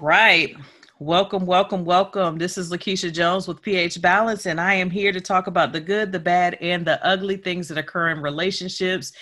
right. Welcome, welcome, welcome. This is Lakeisha Jones with PH Balance, and I am here to talk about the good, the bad, and the ugly things that occur in relationships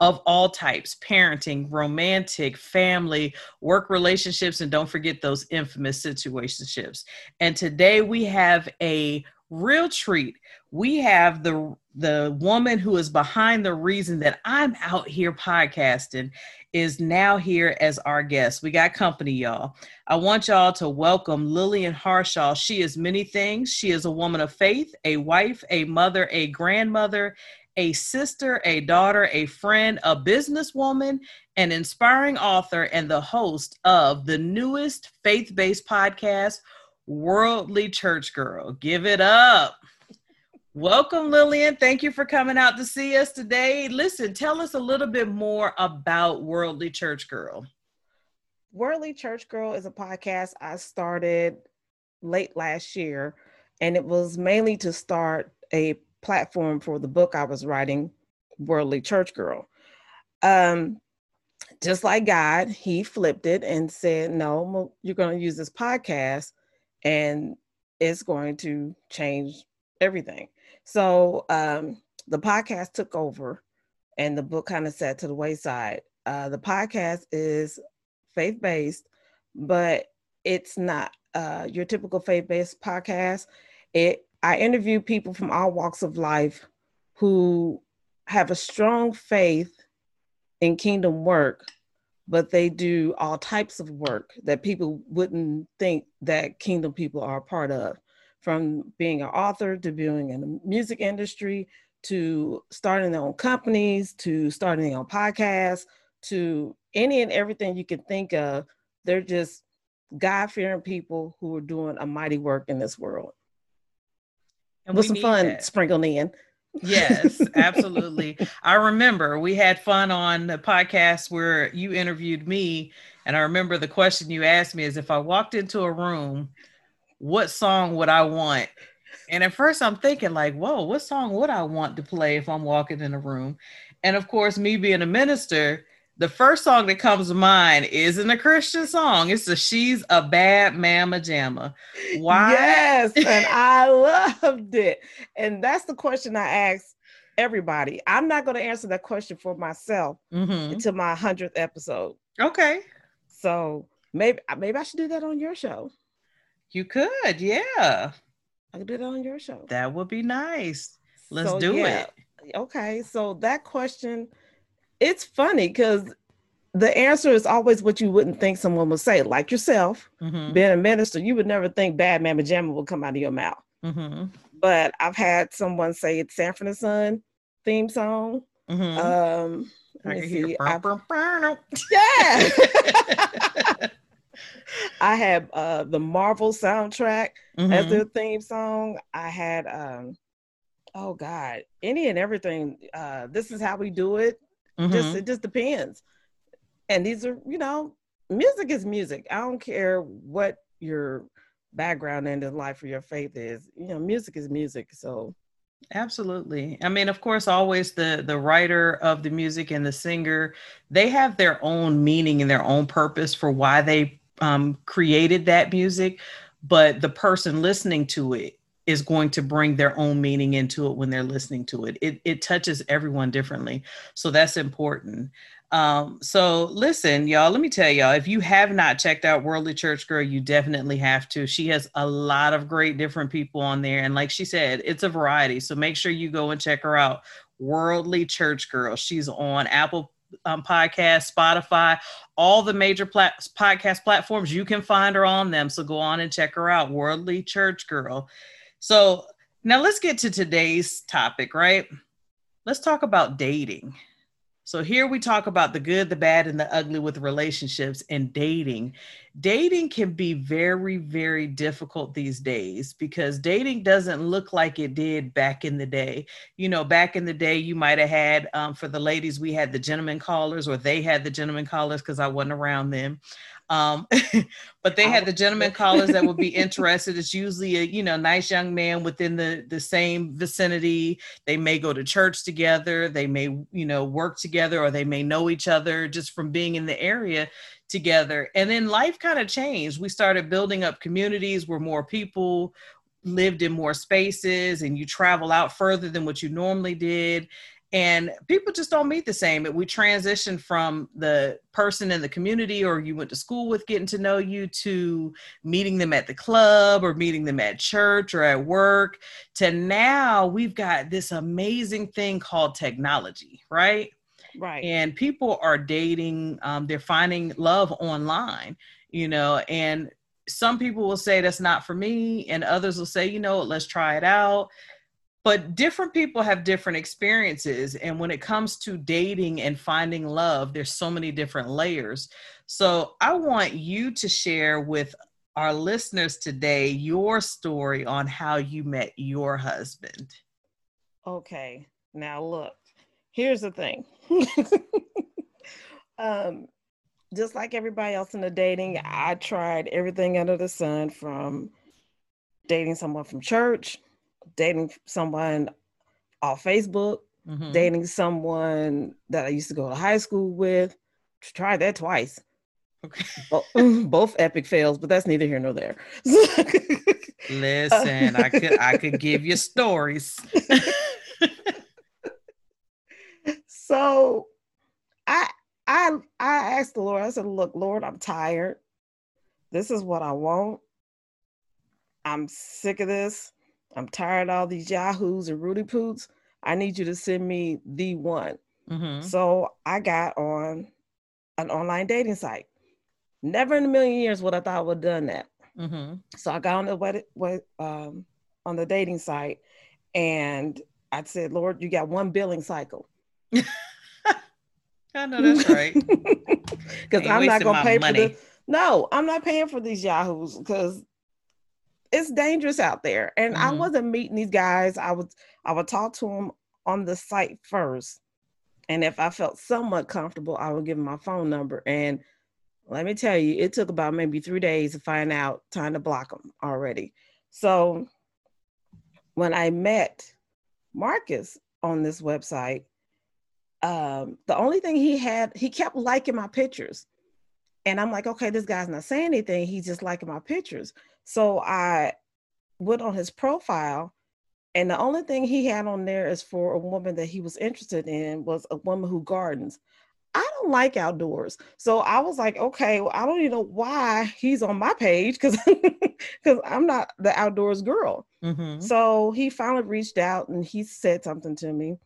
of all types parenting, romantic, family, work relationships, and don't forget those infamous situationships. And today we have a real treat. We have the the woman who is behind the reason that I'm out here podcasting is now here as our guest. We got company, y'all. I want y'all to welcome Lillian Harshaw. She is many things. She is a woman of faith, a wife, a mother, a grandmother, a sister, a daughter, a friend, a businesswoman, an inspiring author, and the host of the newest faith based podcast, Worldly Church Girl. Give it up. Welcome, Lillian. Thank you for coming out to see us today. Listen, tell us a little bit more about Worldly Church Girl. Worldly Church Girl is a podcast I started late last year, and it was mainly to start a platform for the book I was writing, Worldly Church Girl. Um, just like God, He flipped it and said, No, you're going to use this podcast, and it's going to change everything. So um, the podcast took over and the book kind of sat to the wayside. Uh, the podcast is faith based, but it's not uh, your typical faith based podcast. It I interview people from all walks of life who have a strong faith in kingdom work, but they do all types of work that people wouldn't think that kingdom people are a part of from being an author to being in the music industry to starting their own companies to starting their own podcasts to any and everything you can think of. They're just God fearing people who are doing a mighty work in this world. And with some fun that. sprinkled in. yes, absolutely. I remember we had fun on the podcast where you interviewed me. And I remember the question you asked me is if I walked into a room what song would I want? And at first I'm thinking like, whoa, what song would I want to play if I'm walking in a room? And of course, me being a minister, the first song that comes to mind isn't a Christian song. It's a She's a Bad Mama Jamma. Why? Yes, and I loved it. And that's the question I asked everybody. I'm not going to answer that question for myself mm-hmm. until my 100th episode. Okay. So maybe maybe I should do that on your show. You could, yeah. I could do it on your show. That would be nice. Let's so, do yeah. it. Okay, so that question, it's funny because the answer is always what you wouldn't think someone would say. Like yourself, mm-hmm. being a minister, you would never think bad mama jamma would come out of your mouth. Mm-hmm. But I've had someone say it's Sanford and Son theme song. Mm-hmm. Um, I can hear. Yeah. I had uh, the Marvel soundtrack mm-hmm. as their theme song. I had um, oh god, any and everything. Uh, this is how we do it. Mm-hmm. Just it just depends. And these are, you know, music is music. I don't care what your background in life or your faith is. You know, music is music. So absolutely i mean of course always the the writer of the music and the singer they have their own meaning and their own purpose for why they um, created that music, but the person listening to it is going to bring their own meaning into it when they're listening to it. It, it touches everyone differently. So that's important. Um, so listen, y'all, let me tell y'all, if you have not checked out Worldly Church Girl, you definitely have to. She has a lot of great different people on there. And like she said, it's a variety. So make sure you go and check her out. Worldly Church Girl. She's on Apple um, podcast, Spotify, all the major plat- podcast platforms. You can find her on them. So go on and check her out, Worldly Church Girl. So now let's get to today's topic, right? Let's talk about dating. So here we talk about the good, the bad, and the ugly with relationships and dating. Dating can be very, very difficult these days because dating doesn't look like it did back in the day. You know, back in the day, you might have had, um, for the ladies, we had the gentleman callers or they had the gentleman callers because I wasn't around them. Um, but they had the gentleman callers that would be interested. It's usually a you know nice young man within the the same vicinity. They may go to church together. They may you know work together, or they may know each other just from being in the area. together. And then life kind of changed. We started building up communities where more people lived in more spaces and you travel out further than what you normally did and people just don't meet the same. We transitioned from the person in the community or you went to school with getting to know you to meeting them at the club or meeting them at church or at work to now we've got this amazing thing called technology right? Right. And people are dating um, they're finding love online you know and some people will say that's not for me. And others will say you know let's try it out but different people have different experiences and when it comes to dating and finding love there's so many different layers. So i want you to share with our listeners today your story on how you met your husband. Okay now look here's the thing. Um just like everybody else in the dating i tried everything under the sun from dating someone from church dating someone off Facebook, mm-hmm. dating someone that I used to go to high school with. Tried that twice. Okay. Both epic fails, but that's neither here nor there. Listen, I could I could give you stories. so I I I asked the Lord, I said, look, Lord, I'm tired. This is what I want. I'm sick of this. I'm tired of all these Yahoos and Rudy Poots. I need you to send me the one. Mm-hmm. So I got on an online dating site. Never in a million years would I thought I would have done that. Mm-hmm. So I got on the what, what um, on the dating site, and I said, "Lord, you got one billing cycle." I know that's right. Because I'm not gonna pay money. for this. No, I'm not paying for these yahoos because it's dangerous out there. And mm-hmm. I wasn't meeting these guys. I would I would talk to them on the site first. And if I felt somewhat comfortable, I would give them my phone number. And let me tell you, it took about maybe three days to find out time to block them already. So when I met Marcus on this website, um, the only thing he had, he kept liking my pictures. And I'm like, okay, this guy's not saying anything. He's just liking my pictures. So I went on his profile, and the only thing he had on there is for a woman that he was interested in was a woman who gardens. I don't like outdoors. So I was like, okay, well, I don't even know why he's on my page because because I'm not the outdoors girl. Mm-hmm. So he finally reached out and he said something to me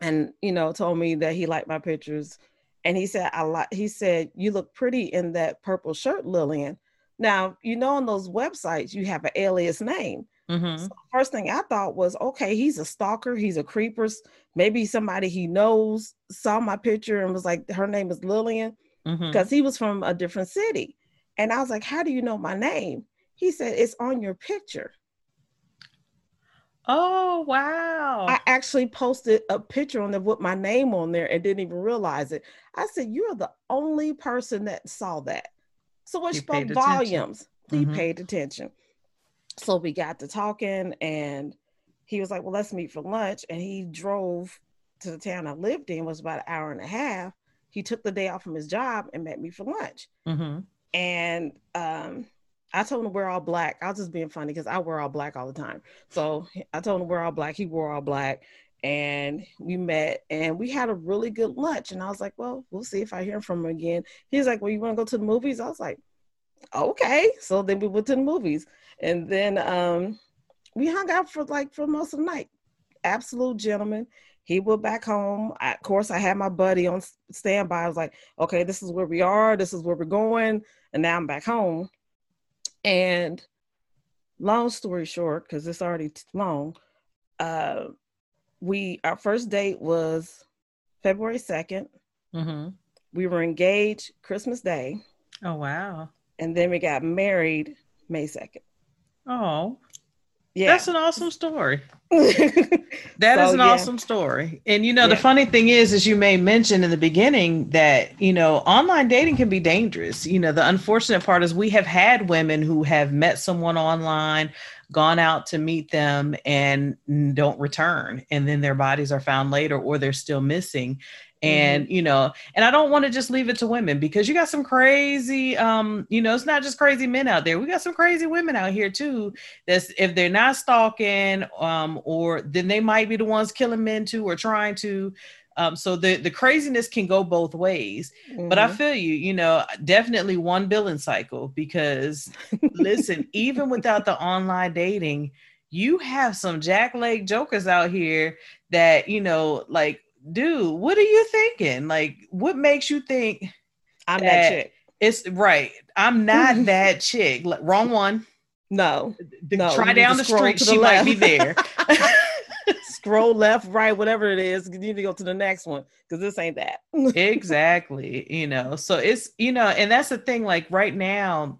and you know told me that he liked my pictures and he said I like he said you look pretty in that purple shirt Lillian now, you know, on those websites, you have an alias name. Mm-hmm. So first thing I thought was, okay, he's a stalker, he's a creeper. Maybe somebody he knows saw my picture and was like, her name is Lillian, because mm-hmm. he was from a different city. And I was like, how do you know my name? He said, it's on your picture. Oh wow. I actually posted a picture on there with my name on there and didn't even realize it. I said, You're the only person that saw that. So it spoke volumes. He mm-hmm. paid attention. So we got to talking, and he was like, "Well, let's meet for lunch." And he drove to the town I lived in. was about an hour and a half. He took the day off from his job and met me for lunch. Mm-hmm. And um, I told him to wear all black. I was just being funny because I wear all black all the time. So I told him to wear all black. He wore all black. And we met and we had a really good lunch. And I was like, well, we'll see if I hear from him again. He's like, well, you want to go to the movies? I was like, okay. So then we went to the movies. And then um, we hung out for like for most of the night. Absolute gentleman. He went back home. I, of course, I had my buddy on standby. I was like, okay, this is where we are. This is where we're going. And now I'm back home. And long story short, because it's already long, uh, we our first date was February 2nd. Mm-hmm. We were engaged Christmas Day. Oh wow. And then we got married May 2nd. Oh. Yeah. That's an awesome story. That so, is an yeah. awesome story. And you know, yeah. the funny thing is, as you may mention in the beginning, that you know, online dating can be dangerous. You know, the unfortunate part is we have had women who have met someone online, gone out to meet them and don't return. And then their bodies are found later or they're still missing. And mm-hmm. you know and i don't want to just leave it to women because you got some crazy um you know it's not just crazy men out there. We got some crazy women out here too that's if they're not stalking um or then they might be the ones killing men too or trying to um, so the the craziness can go both ways. Mm-hmm. But I mm-hmm. feel you, you know, definitely one billing cycle because listen, even without the online dating, you have some Jack jackleg jokers out here that, you know, like, dude, what are you thinking? Like, what makes you think I'm that, that chick? It's right. I'm not that chick. wrong one. No. no. Try down the street. The she left. might be there. scroll left, right, whatever it is. You need to go to the next one because this ain't that. exactly. You know, so it's, you know, and that's the thing. Like right now,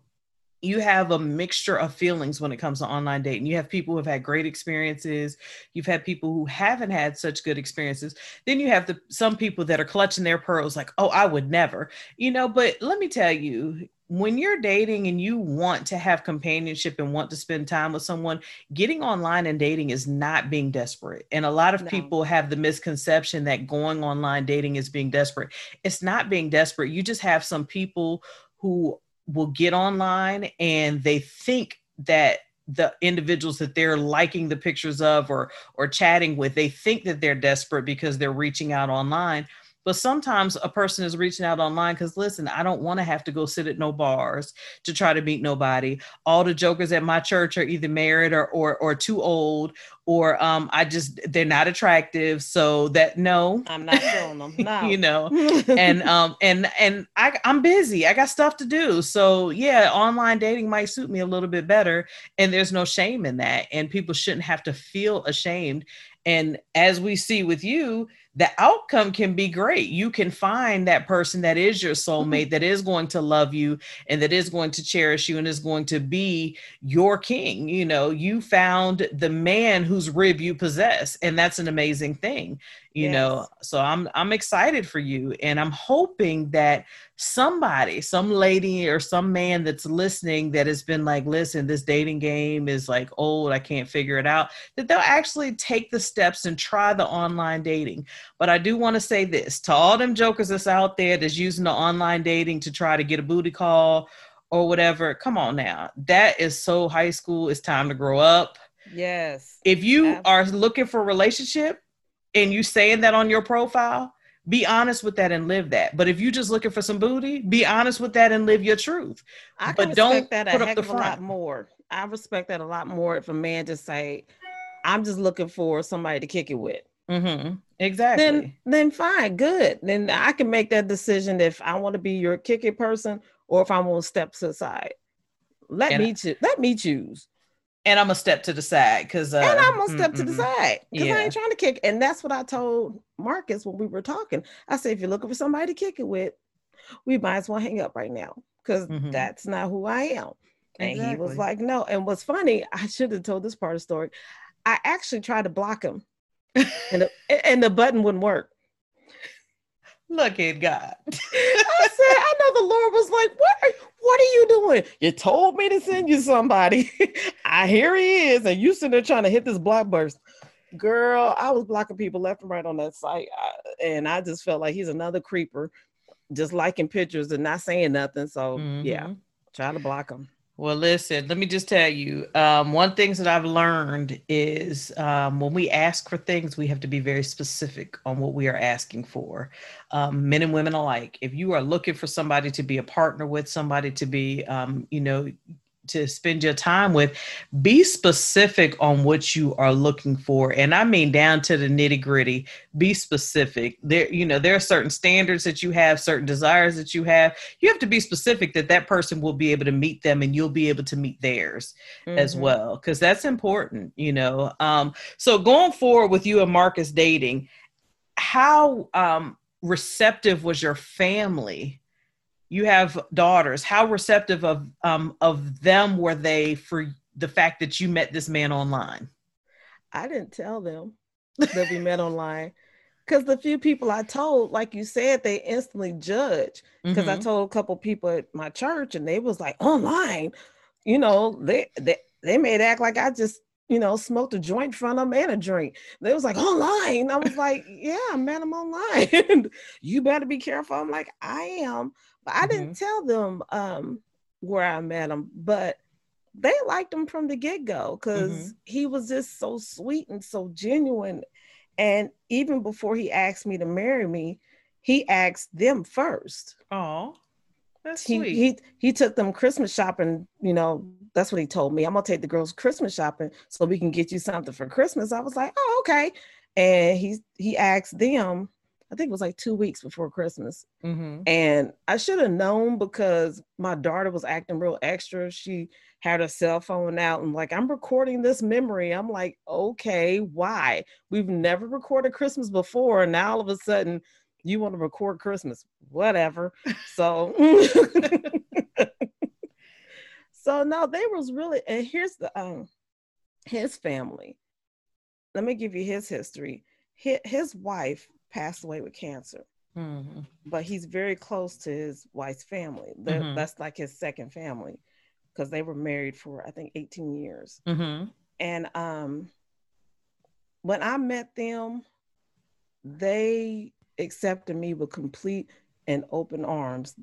you have a mixture of feelings when it comes to online dating. You have people who have had great experiences. You've had people who haven't had such good experiences. Then you have the some people that are clutching their pearls, like, "Oh, I would never," you know. But let me tell you, when you're dating and you want to have companionship and want to spend time with someone, getting online and dating is not being desperate. And a lot of no. people have the misconception that going online dating is being desperate. It's not being desperate. You just have some people who will get online and they think that the individuals that they're liking the pictures of or or chatting with they think that they're desperate because they're reaching out online but sometimes a person is reaching out online because listen, I don't want to have to go sit at no bars to try to meet nobody. All the jokers at my church are either married or or, or too old, or um, I just they're not attractive. So that no, I'm not showing them. No. you know, and um and and I I'm busy. I got stuff to do. So yeah, online dating might suit me a little bit better, and there's no shame in that. And people shouldn't have to feel ashamed. And as we see with you, the outcome can be great. You can find that person that is your mm-hmm. soulmate, that is going to love you and that is going to cherish you and is going to be your king. You know, you found the man whose rib you possess, and that's an amazing thing you yes. know so i'm i'm excited for you and i'm hoping that somebody some lady or some man that's listening that has been like listen this dating game is like old i can't figure it out that they'll actually take the steps and try the online dating but i do want to say this to all them jokers that's out there that's using the online dating to try to get a booty call or whatever come on now that is so high school it's time to grow up yes if you Absolutely. are looking for a relationship and you saying that on your profile, be honest with that and live that. But if you're just looking for some booty, be honest with that and live your truth. I but don't that put a up the front. a lot more. I respect that a lot more if a man just say, "I'm just looking for somebody to kick it with." Mm-hmm. Exactly. Then, then fine, good. Then I can make that decision if I want to be your kick it person or if I want to step aside. Let and me choose. Let me choose and I'm a step to the side because uh, and I'm gonna step mm-mm. to the side because yeah. I ain't trying to kick. And that's what I told Marcus when we were talking. I said, if you're looking for somebody to kick it with, we might as well hang up right now because mm-hmm. that's not who I am. And exactly. he was like, no. And what's funny, I should have told this part of the story. I actually tried to block him, and the, and the button wouldn't work. Look at God. I said, I know the Lord was like, what are, what are you doing? You told me to send you somebody. I here he is, and you sitting there trying to hit this block burst. Girl, I was blocking people left and right on that site. I, and I just felt like he's another creeper, just liking pictures and not saying nothing. So mm-hmm. yeah, try to block him. Well, listen, let me just tell you um, one things that I've learned is um, when we ask for things, we have to be very specific on what we are asking for. Um, men and women alike. If you are looking for somebody to be a partner with, somebody to be, um, you know, to spend your time with be specific on what you are looking for. And i mean down to the nitty gritty be specific. There you know there are certain standards that you have certain desires that you have. You have to be specific that that person will be able to meet them and you'll be able to meet theirs mm-hmm. as well because that's important you know. Um so going forward with you and marcus dating how um receptive was your family you have daughters how receptive of um of them were they for the fact that you met this man online i didn't tell them that we met online because the few people i told like you said they instantly judge because mm-hmm. i told a couple people at my church and they was like online you know they they they made act like i just you know, smoked a joint in front of them and a drink. They was like, online. I was like, yeah, man, I'm online. you better be careful. I'm like, I am. But I mm-hmm. didn't tell them um, where I met him, but they liked him from the get-go because mm-hmm. he was just so sweet and so genuine. And even before he asked me to marry me, he asked them first. Oh. That's he, sweet. He he took them Christmas shopping. You know, that's what he told me. I'm gonna take the girls Christmas shopping so we can get you something for Christmas. I was like, oh okay. And he he asked them. I think it was like two weeks before Christmas, mm-hmm. and I should have known because my daughter was acting real extra. She had her cell phone out and like I'm recording this memory. I'm like, okay, why? We've never recorded Christmas before, and now all of a sudden you want to record Christmas, whatever. So, so no, they was really, and here's the um his family. Let me give you his history. His, his wife passed away with cancer, mm-hmm. but he's very close to his wife's family. Mm-hmm. That's like his second family because they were married for I think 18 years. Mm-hmm. And um, when I met them, they accepted me with complete and open arms.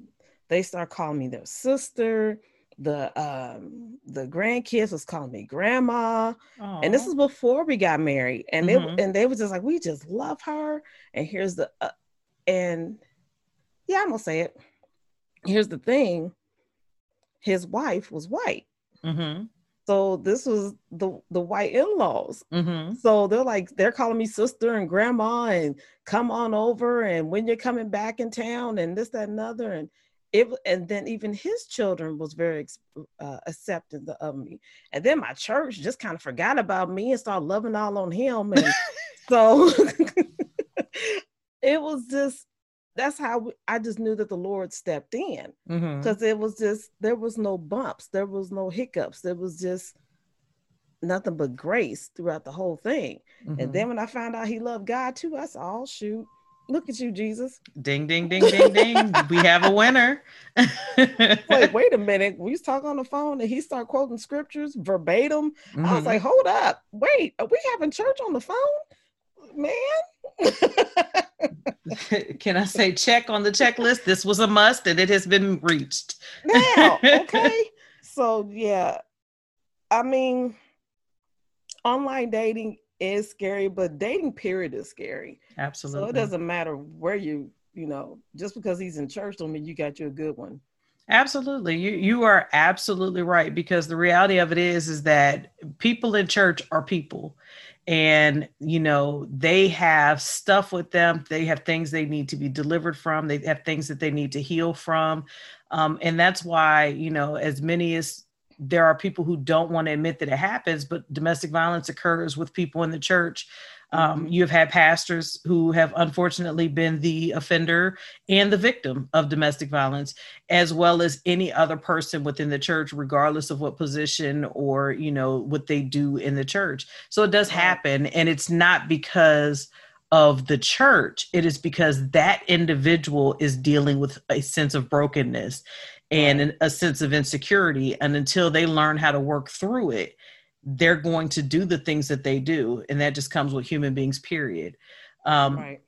They start calling me their sister. The um the grandkids was calling me grandma, Aww. and this is before we got married. And mm-hmm. they and they was just like, we just love her. And here's the uh, and yeah, I'm gonna say it. Here's the thing: his wife was white. Mm-hmm. So this was the the white in-laws. Mm-hmm. So they're like they're calling me sister and grandma and come on over and when you're coming back in town and this that and other and it and then even his children was very uh, accepting of me and then my church just kind of forgot about me and started loving all on him and so it was just that's how I just knew that the Lord stepped in because mm-hmm. it was just there was no bumps, there was no hiccups, there was just nothing but grace throughout the whole thing. Mm-hmm. And then when I found out he loved God too, I said, "Oh shoot, look at you, Jesus!" Ding, ding, ding, ding, ding. we have a winner. wait, wait a minute. We was talking on the phone and he started quoting scriptures verbatim. Mm-hmm. I was mm-hmm. like, "Hold up, wait, are we having church on the phone?" man. Can I say check on the checklist? This was a must and it has been reached. now, okay. So, yeah, I mean, online dating is scary, but dating period is scary. Absolutely. So it doesn't matter where you, you know, just because he's in church don't mean you got you a good one. Absolutely. You you are absolutely right because the reality of it is is that people in church are people and you know they have stuff with them they have things they need to be delivered from they have things that they need to heal from um, and that's why you know as many as there are people who don't want to admit that it happens but domestic violence occurs with people in the church um, mm-hmm. you have had pastors who have unfortunately been the offender and the victim of domestic violence, as well as any other person within the church, regardless of what position or you know what they do in the church. So it does happen, and it's not because of the church. It is because that individual is dealing with a sense of brokenness and a sense of insecurity, and until they learn how to work through it they're going to do the things that they do and that just comes with human beings period. Um, right.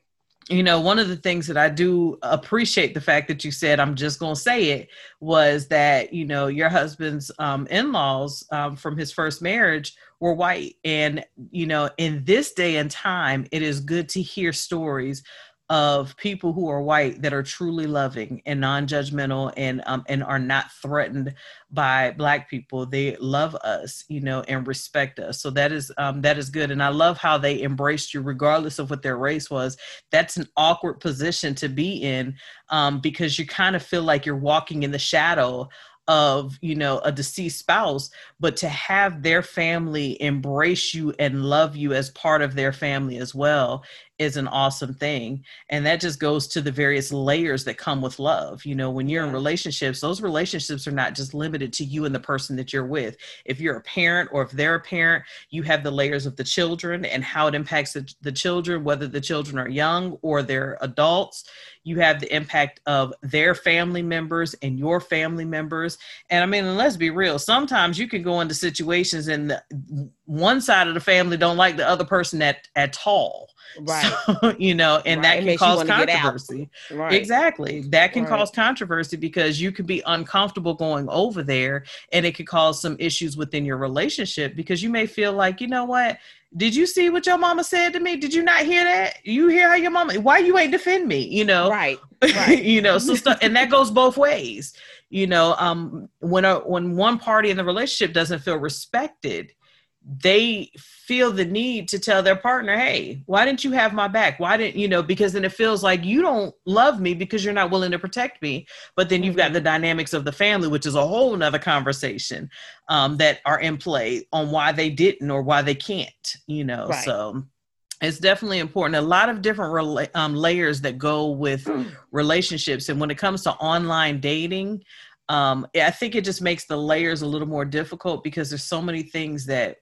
you know one of the things that i do appreciate the fact that you said i'm just going to say it was that you know your husband's um, in-laws um, from his first marriage were white. And you know in this day and time it is good to hear stories of people who are white that are truly loving and non-judgmental and um, and are not threatened by black people. They love us you know and respect us. So that is um, that is good. And i love how they embraced you regardless of what their race was. That's an awkward position to be in um, because you kind of feel like you're walking in the shadow of you know a deceased spouse. But to have their family embrace you and love you as part of their family as well is an awesome thing and that just goes to the various layers that come with love you know when you're in relationships those relationships are not just limited to you and the person that you're with. If you're a parent or if they're a parent you have the layers of the children and how it impacts the, the children whether the children are young or they're adults. You have the impact of their family members and your family members. And i mean let's be real sometimes you can go into situations and the, one side of the family don't like the other person at at all right so, you know and right. that can cause controversy right. exactly that can right. cause controversy because you could be uncomfortable going over there and it could cause some issues within your relationship because you may feel like you know what did you see what your mama said to me? Did you not hear that? You hear how your mama? Why you ain't defend me? You know, right? Right. you know, so stuff, and that goes both ways. You know, um, when a when one party in the relationship doesn't feel respected, they feel the need to tell their partner, hey, why didn't you have my back? Why didn't you know? Because then it feels like you don't love me because you're not willing to protect me. But then you've got mm-hmm. the dynamics of the family, which is a whole nother conversation um, that are in play on why they didn't or why they can't, you know. Right. So it's definitely important. A lot of different rela- um, layers that go with relationships. And when it comes to online dating, um, I think it just makes the layers a little more difficult because there's so many things that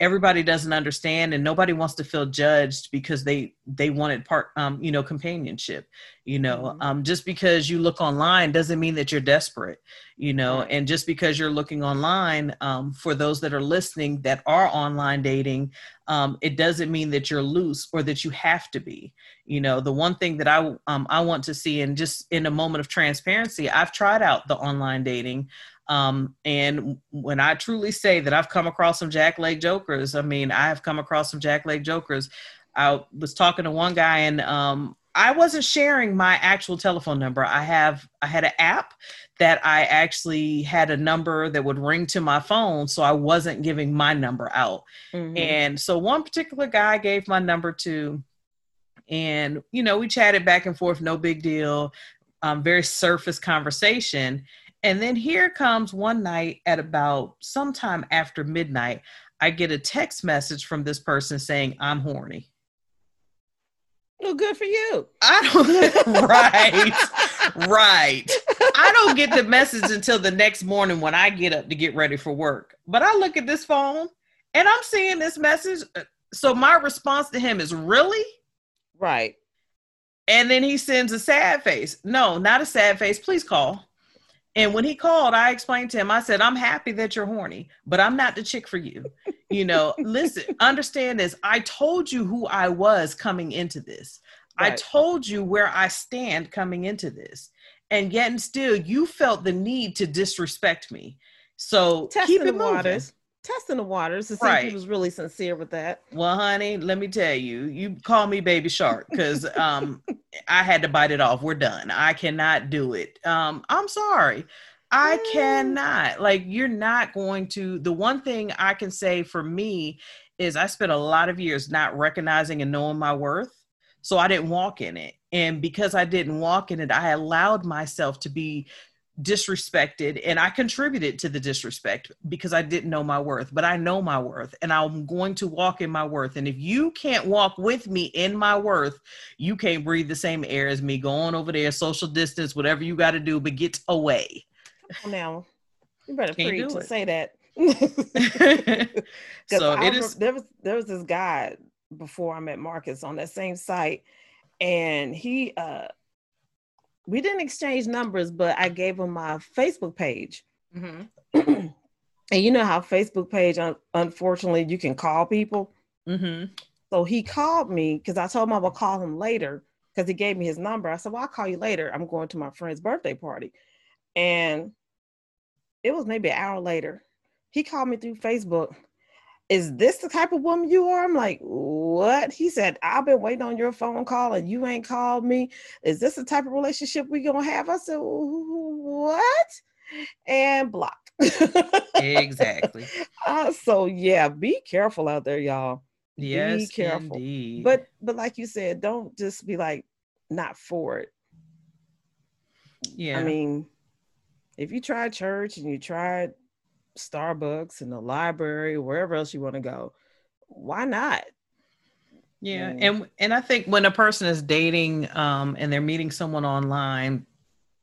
everybody doesn't understand and nobody wants to feel judged because they they wanted part um you know companionship you know mm-hmm. um just because you look online doesn't mean that you're desperate you know right. and just because you're looking online um for those that are listening that are online dating um it doesn't mean that you're loose or that you have to be you know the one thing that i um i want to see and just in a moment of transparency i've tried out the online dating um, and when I truly say that I've come across some Jack Leg jokers, I mean, I have come across some Jack Leg jokers. I was talking to one guy and um, I wasn't sharing my actual telephone number. I have I had an app that I actually had a number that would ring to my phone, so I wasn't giving my number out. Mm-hmm. And so one particular guy I gave my number to, and you know we chatted back and forth, no big deal, um, very surface conversation. And then here comes one night at about sometime after midnight, I get a text message from this person saying, I'm horny. Well, good for you. I don't, right, right. I don't get the message until the next morning when I get up to get ready for work. But I look at this phone and I'm seeing this message. Uh, so my response to him is, Really? Right. And then he sends a sad face. No, not a sad face. Please call. And when he called, I explained to him, I said, I'm happy that you're horny, but I'm not the chick for you. You know, listen, understand this. I told you who I was coming into this. Right. I told you where I stand coming into this. And yet and still you felt the need to disrespect me. So Testing keep it moving. Waters testing the waters to see right. if he was really sincere with that. Well, honey, let me tell you, you call me baby shark because um I had to bite it off. We're done. I cannot do it. Um, I'm sorry. I mm. cannot. Like, you're not going to. The one thing I can say for me is I spent a lot of years not recognizing and knowing my worth. So I didn't walk in it. And because I didn't walk in it, I allowed myself to be disrespected and I contributed to the disrespect because I didn't know my worth, but I know my worth and I'm going to walk in my worth. And if you can't walk with me in my worth, you can't breathe the same air as me. Go on over there, social distance, whatever you got to do, but get away. now, you better preach to say that. so it is. There was there was this guy before I met Marcus on that same site, and he uh we didn't exchange numbers, but I gave him my Facebook page. Mm-hmm. and you know how Facebook page, unfortunately, you can call people. Mm-hmm. So he called me because I told him I would call him later because he gave me his number. I said, "Well, I'll call you later. I'm going to my friend's birthday party," and it was maybe an hour later. He called me through Facebook is this the type of woman you are? I'm like, what? He said, I've been waiting on your phone call and you ain't called me. Is this the type of relationship we gonna have? I said, what? And block. exactly. Uh, so yeah, be careful out there, y'all. Yes, be careful. Indeed. But but like you said, don't just be like not for it. Yeah. I mean, if you try church and you tried Starbucks and the library, wherever else you want to go. Why not? Yeah, and and I think when a person is dating um, and they're meeting someone online,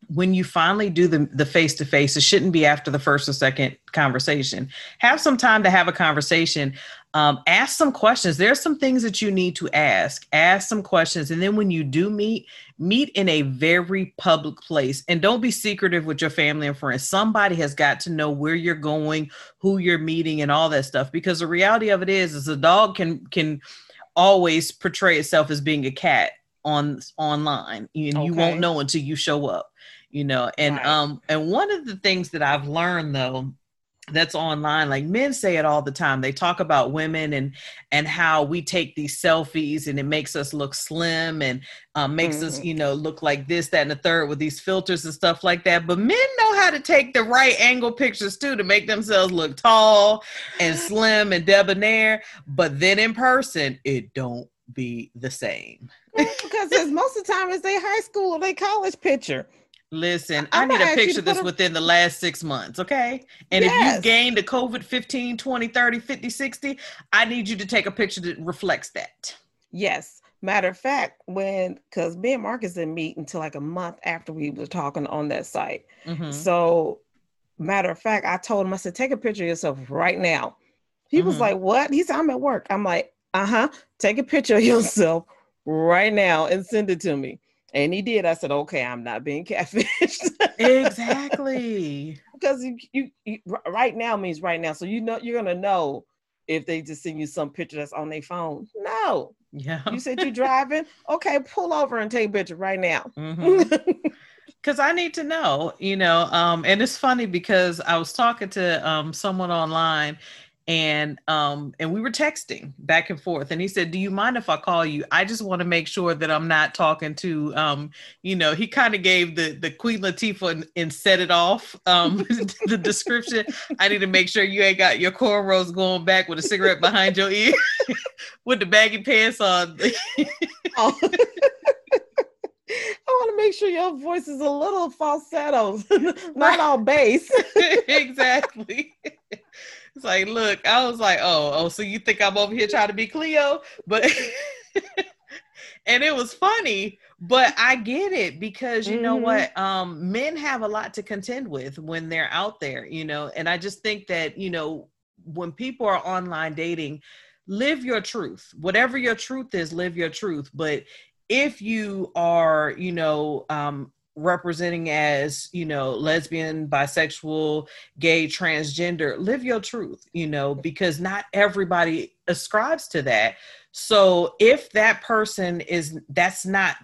when you finally do the the face to face, it shouldn't be after the first or second conversation. Have some time to have a conversation. Um, ask some questions. There's some things that you need to ask. Ask some questions, and then when you do meet, meet in a very public place, and don't be secretive with your family and friends. Somebody has got to know where you're going, who you're meeting, and all that stuff. Because the reality of it is, is a dog can can always portray itself as being a cat on online. and okay. you won't know until you show up you know and right. um and one of the things that i've learned though that's online like men say it all the time. They talk about women and and how we take these selfies and it makes us look slim and um, makes mm-hmm. us you know look like this that and the third with these filters and stuff like that. But men know how to take the right angle pictures too to make themselves look tall and slim and debonair. But then in person it don't be the same. Because most of the time it's their high school or their college picture Listen, I'm i need a picture this within the last six months, okay? And yes. if you gained a COVID 15, 20, 30, 50, 60, I need you to take a picture that reflects that. Yes. Matter of fact, when because me and Marcus didn't meet until like a month after we were talking on that site. Mm-hmm. So, matter of fact, I told him, I said, take a picture of yourself right now. He mm-hmm. was like, What? He said, I'm at work. I'm like, Uh huh. Take a picture of yourself right now and send it to me. And he did. I said, okay, I'm not being catfished. exactly. because you, you, you, right now means right now. So you know you're gonna know if they just send you some picture that's on their phone. No. Yeah. You said you're driving. Okay, pull over and take a picture right now. Mm-hmm. Cause I need to know, you know. Um, and it's funny because I was talking to um someone online and um and we were texting back and forth and he said do you mind if i call you i just want to make sure that i'm not talking to um you know he kind of gave the the queen latifah and, and set it off um the description i need to make sure you ain't got your cornrows going back with a cigarette behind your ear with the baggy pants on oh. I want to make sure your voice is a little falsetto, not all bass. exactly. It's like, look, I was like, oh, oh, so you think I'm over here trying to be Cleo? But and it was funny, but I get it because you mm-hmm. know what? Um, men have a lot to contend with when they're out there, you know, and I just think that, you know, when people are online dating, live your truth. Whatever your truth is, live your truth. But if you are, you know, um, representing as you know lesbian bisexual gay transgender live your truth you know because not everybody ascribes to that. So if that person is that's not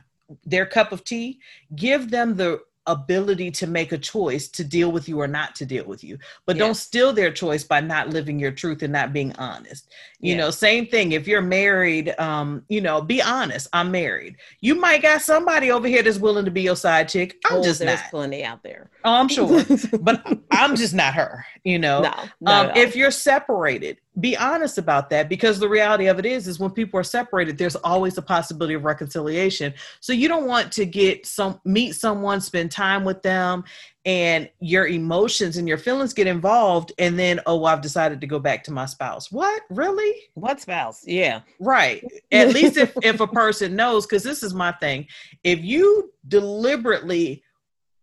their cup of tea give them the ability to make a choice to deal with you or not to deal with you. But yes. don't steal their choice by not living your truth and not being honest. You yes. know same thing if you're married um you know be honest i'm married. You might got somebody over here that's willing to be your side chick. I'm oh, just there's not. plenty out there. Oh i'm sure. But i'm just not her you know? No, um, if you're separated be honest about that because the reality of it is is when people are separated there's always a possibility of reconciliation. So you don't want to get some meet someone spend time with them and your emotions and your feelings get involved and then oh i've decided to go back to my spouse. What? Really? What spouse? Yeah. Right. At least if if a person knows because this is my thing. If you deliberately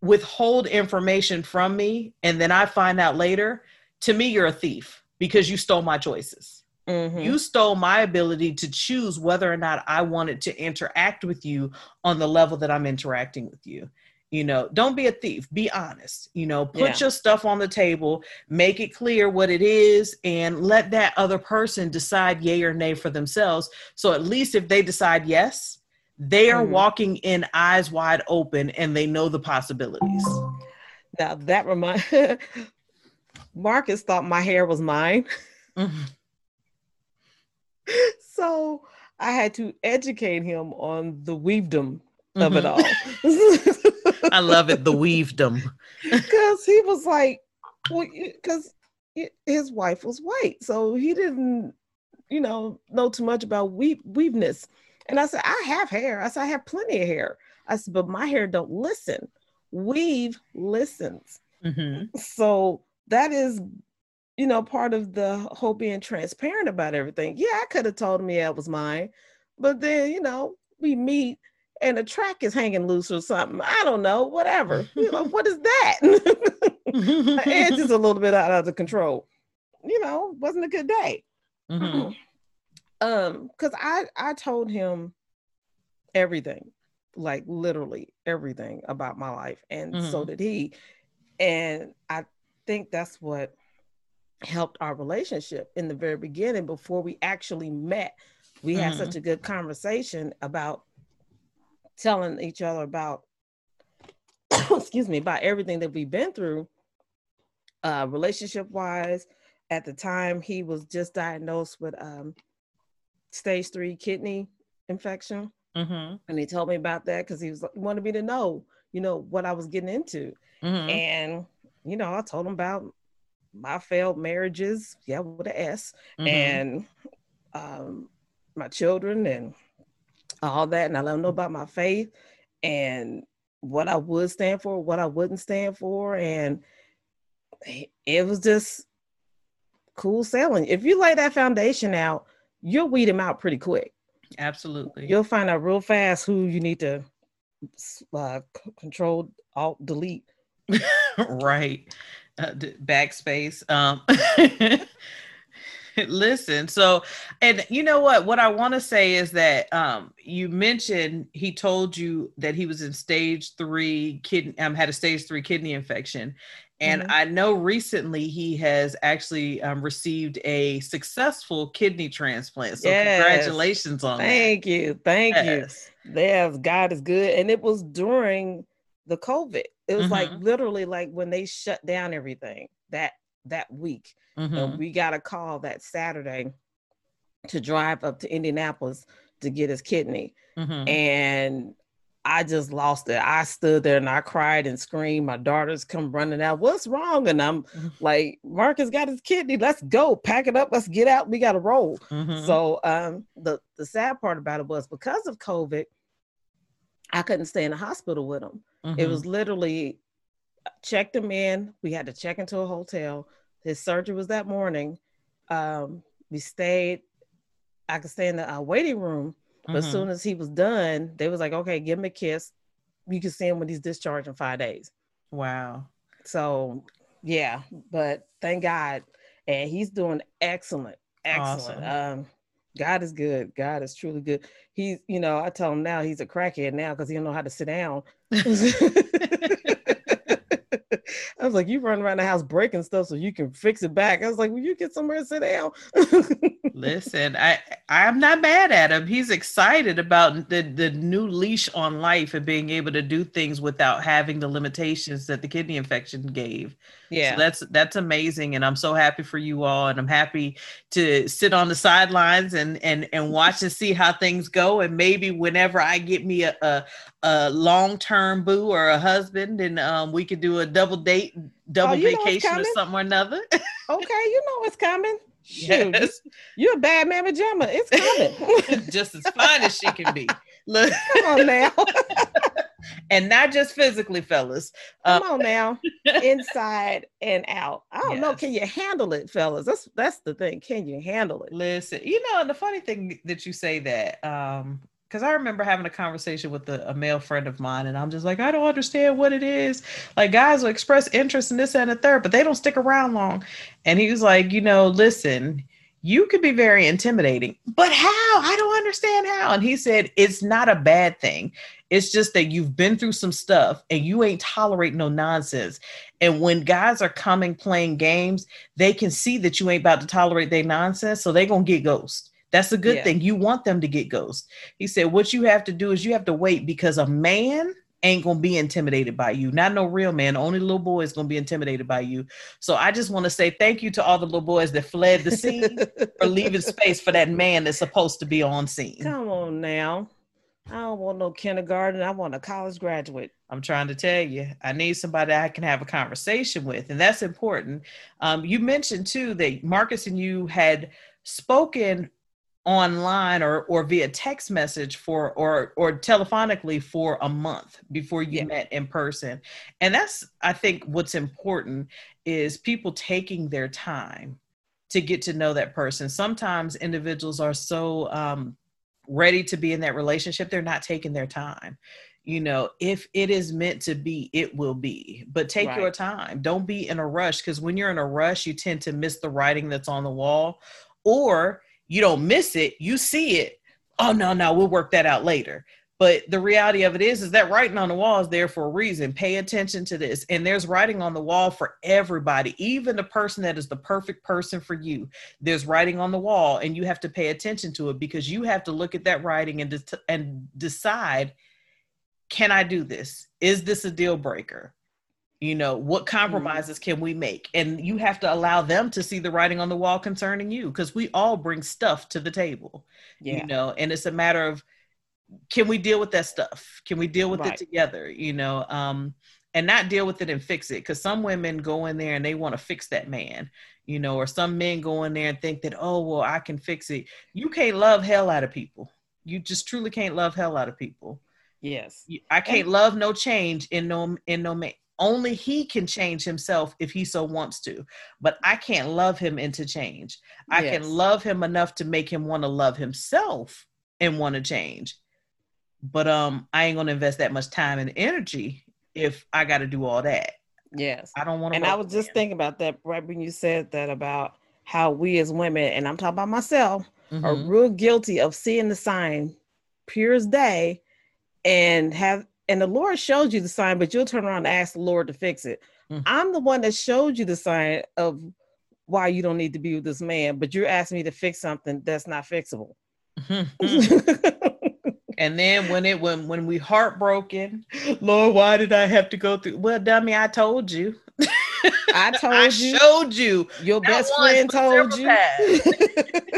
withhold information from me and then i find out later to me you're a thief because you stole my choices. Mm-hmm. You stole my ability to choose whether or not I wanted to interact with you on the level that I'm interacting with you. You know, don't be a thief, be honest. You know, put yeah. your stuff on the table, make it clear what it is, and let that other person decide yay or nay for themselves. So at least if they decide yes, they are mm-hmm. walking in eyes wide open and they know the possibilities. Now that remind Marcus thought my hair was mine. Mm-hmm. so I had to educate him on the weavedom mm-hmm. of it mm-hmm. all. I love it, the weavedom. Because he was like, well, because his wife was white. So he didn't, you know, know too much about weave weaveness. And I said, I have hair. I said, I have plenty of hair. I said, but my hair don't listen. Weave listens. Mm-hmm. So that is you know part of the whole being transparent about everything yeah i could have told him yeah it was mine but then you know we meet and the track is hanging loose or something. I don't know, whatever. You know, what is that? it's just a little bit out of the control. You know, wasn't a good day. Mm-hmm. Um, because I I told him everything, like literally everything about my life, and mm-hmm. so did he. And I think that's what helped our relationship in the very beginning before we actually met. We mm-hmm. had such a good conversation about telling each other about excuse me about everything that we've been through uh relationship wise at the time he was just diagnosed with um stage three kidney infection mm-hmm. and he told me about that because he was he wanted me to know you know what i was getting into mm-hmm. and you know i told him about my failed marriages yeah with an s mm-hmm. and um my children and all that, and I let them know about my faith and what I would stand for, what I wouldn't stand for, and it was just cool sailing. If you lay that foundation out, you'll weed them out pretty quick. Absolutely, you'll find out real fast who you need to uh, control, alt, delete. right, uh, backspace. Um. Listen, so and you know what? What I want to say is that um you mentioned he told you that he was in stage three kidney um had a stage three kidney infection. And mm-hmm. I know recently he has actually um, received a successful kidney transplant. So yes. congratulations on that. Thank that. you. Thank yes. you. Yes, God is good. And it was during the COVID. It was mm-hmm. like literally like when they shut down everything that that week. Mm-hmm. And we got a call that Saturday to drive up to Indianapolis to get his kidney. Mm-hmm. And I just lost it. I stood there and I cried and screamed. My daughters come running out. What's wrong? And I'm mm-hmm. like, Marcus got his kidney. Let's go. Pack it up. Let's get out. We got to roll. Mm-hmm. So um, the the sad part about it was because of COVID, I couldn't stay in the hospital with him. Mm-hmm. It was literally uh, checked him in. We had to check into a hotel. His surgery was that morning. Um, we stayed. I could stay in the uh, waiting room, but mm-hmm. as soon as he was done, they was like, "Okay, give him a kiss. You can see him when he's discharged in five days." Wow. So, yeah, but thank God, and he's doing excellent, excellent. Awesome. Um, God is good. God is truly good. He's, you know, I tell him now he's a crackhead now because he don't know how to sit down. I was like, you run around the house breaking stuff so you can fix it back. I was like, will you get somewhere to sit down? Listen, I I'm not mad at him. He's excited about the the new leash on life and being able to do things without having the limitations that the kidney infection gave. Yeah, so that's that's amazing, and I'm so happy for you all, and I'm happy to sit on the sidelines and and and watch and see how things go, and maybe whenever I get me a a, a long term boo or a husband, and um, we could do a double date, double oh, vacation or something or another. okay, you know what's coming. Shoot, yes. you, are a bad mamma jamma. It's coming. just as fine as she can be. Look. Come on now. and not just physically, fellas. Come um, on now. Inside and out. I don't yes. know. Can you handle it, fellas? That's that's the thing. Can you handle it? Listen, you know, and the funny thing that you say that, um, because I remember having a conversation with a, a, male friend of mine, and I'm just like, I don't understand what it is. Like, guys will express interest in this and a third, but they don't stick around long. And he was like, you know, listen, you could be very intimidating, but how? I don't understand how. And he said, it's not a bad thing. It's just that you've been through some stuff and you ain't tolerating no nonsense. And when guys are coming playing games, they can see that you ain't about to tolerate their nonsense. So they to get ghost. That's a good yeah. thing. You want them to get ghost. He said, What you have to do is you have to wait because a man ain't gonna be intimidated by you. Not no real man. Only little boy is gonna be intimidated by you. So I just want to say thank you to all the little boys that fled the scene for leaving space for that man that's supposed to be on scene. Come on now. I don't want no kindergarten. I want a college graduate. I'm trying to tell you, I need somebody I can have a conversation with, and that's important. Um, you mentioned too that Marcus and you had spoken online or or via text message for or or telephonically for a month before you yeah. met in person and that's i think what's important is people taking their time to get to know that person sometimes individuals are so um ready to be in that relationship, they're not taking their time. You know, if it is meant to be, it will be. But take right. your time. Don't be in a rush because when you're in a rush, you tend to miss the writing that's on the wall, or you don't miss it, you see it. Oh, no, no, we'll work that out later. But the reality of it is, is that writing on the wall is there for a reason. Pay attention to this. And there's writing on the wall for everybody, even the person that is the perfect person for you. There's writing on the wall, and you have to pay attention to it because you have to look at that writing and, de- and decide can I do this? Is this a deal breaker? You know, what mm-hmm. compromises can we make? And you have to allow them to see the writing on the wall concerning you because we all bring stuff to the table, yeah. you know, and it's a matter of, can we deal with that stuff? Can we deal with right. it together? You know, um, and not deal with it and fix it. Because some women go in there and they want to fix that man, you know, or some men go in there and think that, oh, well, I can fix it. You can't love hell out of people. You just truly can't love hell out of people. Yes. I can't and- love no change in no in no man. Only he can change himself if he so wants to. But I can't love him into change. I yes. can love him enough to make him want to love himself and want to change but um i ain't gonna invest that much time and energy if i gotta do all that yes i don't want to and i was just thinking about that right when you said that about how we as women and i'm talking about myself mm-hmm. are real guilty of seeing the sign pure as day and have and the lord showed you the sign but you'll turn around and ask the lord to fix it mm-hmm. i'm the one that showed you the sign of why you don't need to be with this man but you're asking me to fix something that's not fixable mm-hmm. And then when it when when we heartbroken, Lord, why did I have to go through? Well, dummy, I told you. I told you I you. showed you. Your best friend told you.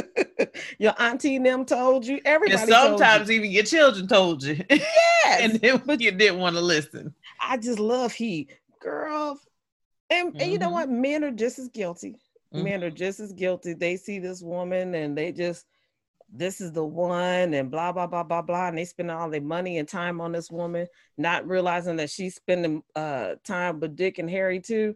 your auntie and them told you. Everybody. And sometimes you. even your children told you. Yes. and then but you didn't want to listen. I just love he girl. And, mm-hmm. and you know mm-hmm. what? Men are just as guilty. Mm-hmm. Men are just as guilty. They see this woman and they just this is the one and blah blah blah blah blah and they spend all their money and time on this woman not realizing that she's spending uh time with dick and harry too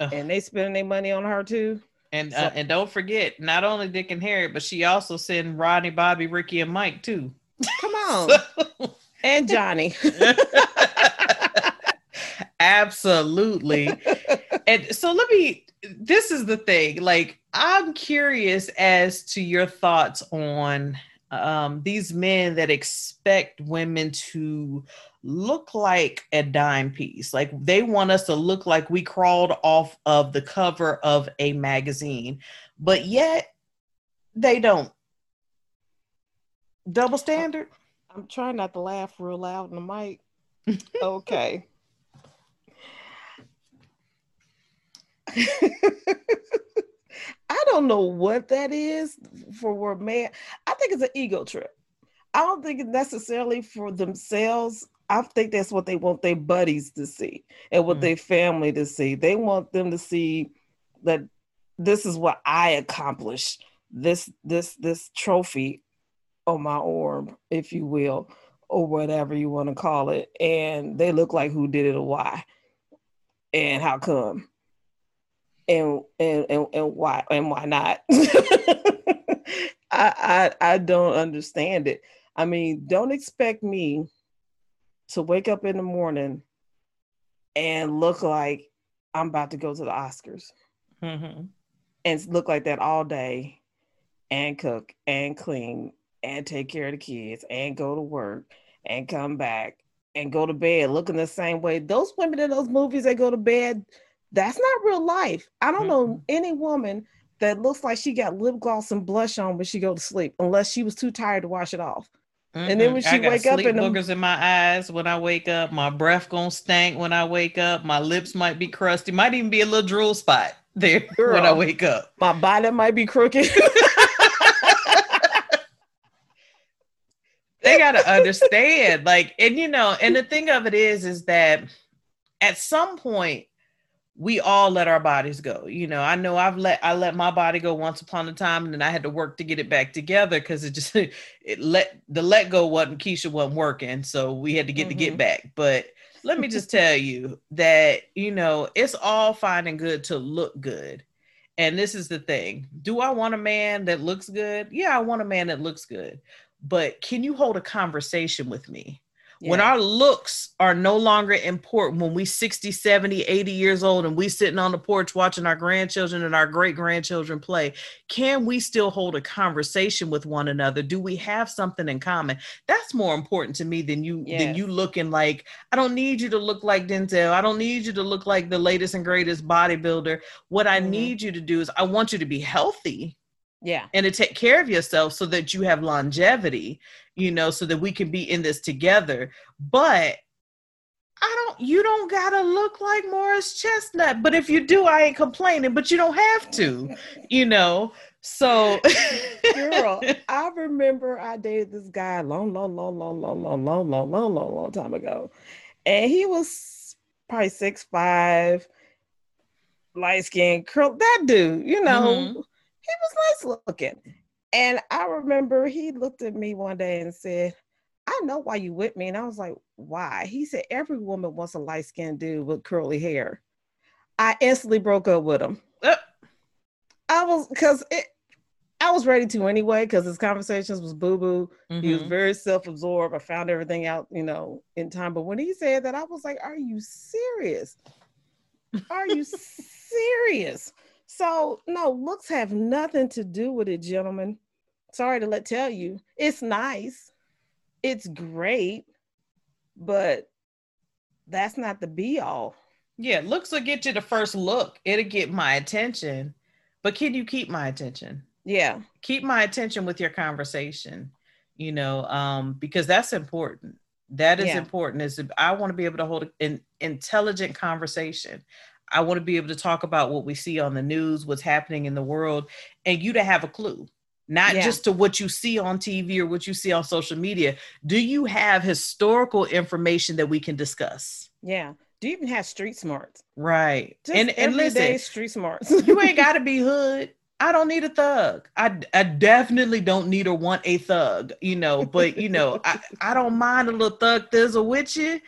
Ugh. and they spending their money on her too and so, uh, and don't forget not only dick and harry but she also sent rodney bobby ricky and mike too. Come on. So. and johnny. Absolutely. And so let me this is the thing like i'm curious as to your thoughts on um, these men that expect women to look like a dime piece like they want us to look like we crawled off of the cover of a magazine but yet they don't double standard i'm trying not to laugh real loud in the mic okay I don't know what that is for a man. I think it's an ego trip. I don't think it's necessarily for themselves. I think that's what they want their buddies to see and what mm. their family to see. They want them to see that this is what I accomplished. This this this trophy on my orb, if you will, or whatever you want to call it. And they look like who did it or why. And how come? and and and, and why and why not I, I i don't understand it i mean don't expect me to wake up in the morning and look like i'm about to go to the oscars mm-hmm. and look like that all day and cook and clean and take care of the kids and go to work and come back and go to bed looking the same way those women in those movies they go to bed that's not real life. I don't mm-hmm. know any woman that looks like she got lip gloss and blush on when she go to sleep, unless she was too tired to wash it off. Mm-hmm. And then when she wake up, and boogers in my eyes when I wake up, my breath gonna stank when I wake up. My lips might be crusty, might even be a little drool spot there Girl, when I wake up. My body might be crooked. they gotta understand, like, and you know, and the thing of it is, is that at some point we all let our bodies go. You know, I know I've let I let my body go once upon a time, and then I had to work to get it back together because it just it let the let go wasn't Keisha wasn't working, so we had to get mm-hmm. the get back. But let me just tell you that you know it's all fine and good to look good, and this is the thing: Do I want a man that looks good? Yeah, I want a man that looks good. but can you hold a conversation with me? Yeah. When our looks are no longer important, when we 60, 70, 80 years old and we sitting on the porch watching our grandchildren and our great grandchildren play, can we still hold a conversation with one another? Do we have something in common? That's more important to me than you yes. than you looking like I don't need you to look like Denzel. I don't need you to look like the latest and greatest bodybuilder. What I mm-hmm. need you to do is I want you to be healthy yeah and to take care of yourself so that you have longevity you know so that we can be in this together but I don't you don't gotta look like Morris Chestnut, but if you do, I ain't complaining, but you don't have to, you know. So girl, I remember I dated this guy long, long, long, long, long, long, long, long, long, long, long time ago. And he was probably six five, light skin, curl that dude, you know. Mm-hmm he was nice looking. And I remember he looked at me one day and said, I know why you with me. And I was like, why? He said, every woman wants a light skinned dude with curly hair. I instantly broke up with him. I was because it I was ready to anyway, because his conversations was boo boo. Mm-hmm. He was mm-hmm. very self absorbed. I found everything out, you know, in time. But when he said that, I was like, Are you serious? Are you serious? So, no, looks have nothing to do with it, gentlemen. Sorry to let tell you, it's nice, it's great, but that's not the be all. Yeah, looks will get you the first look. It'll get my attention, but can you keep my attention? Yeah, keep my attention with your conversation. You know, um, because that's important. That is yeah. important. Is I want to be able to hold an intelligent conversation. I want to be able to talk about what we see on the news, what's happening in the world, and you to have a clue, not yeah. just to what you see on TV or what you see on social media. Do you have historical information that we can discuss? Yeah. Do you even have street smarts? Right. Just and and listen, street smarts. you ain't got to be hood. I don't need a thug. I, I definitely don't need or want a thug, you know, but you know, I, I don't mind a little thug thizzle with you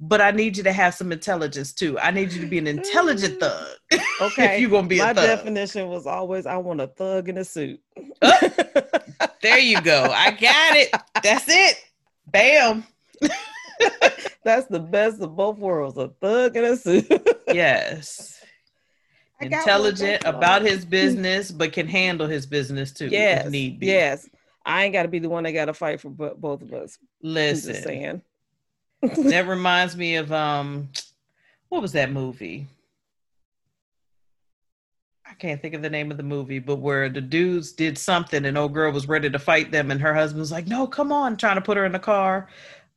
but I need you to have some intelligence too. I need you to be an intelligent mm. thug. Okay. if you're gonna be My a thug. definition was always I want a thug in a suit. oh, there you go. I got it. That's it. Bam. That's the best of both worlds. A thug in a suit. yes. Intelligent about his business, but can handle his business too. Yes. need be. Yes. I ain't got to be the one that got to fight for both of us. Listen. That reminds me of um what was that movie? I can't think of the name of the movie, but where the dudes did something and old girl was ready to fight them, and her husband was like, "No, come on," trying to put her in the car.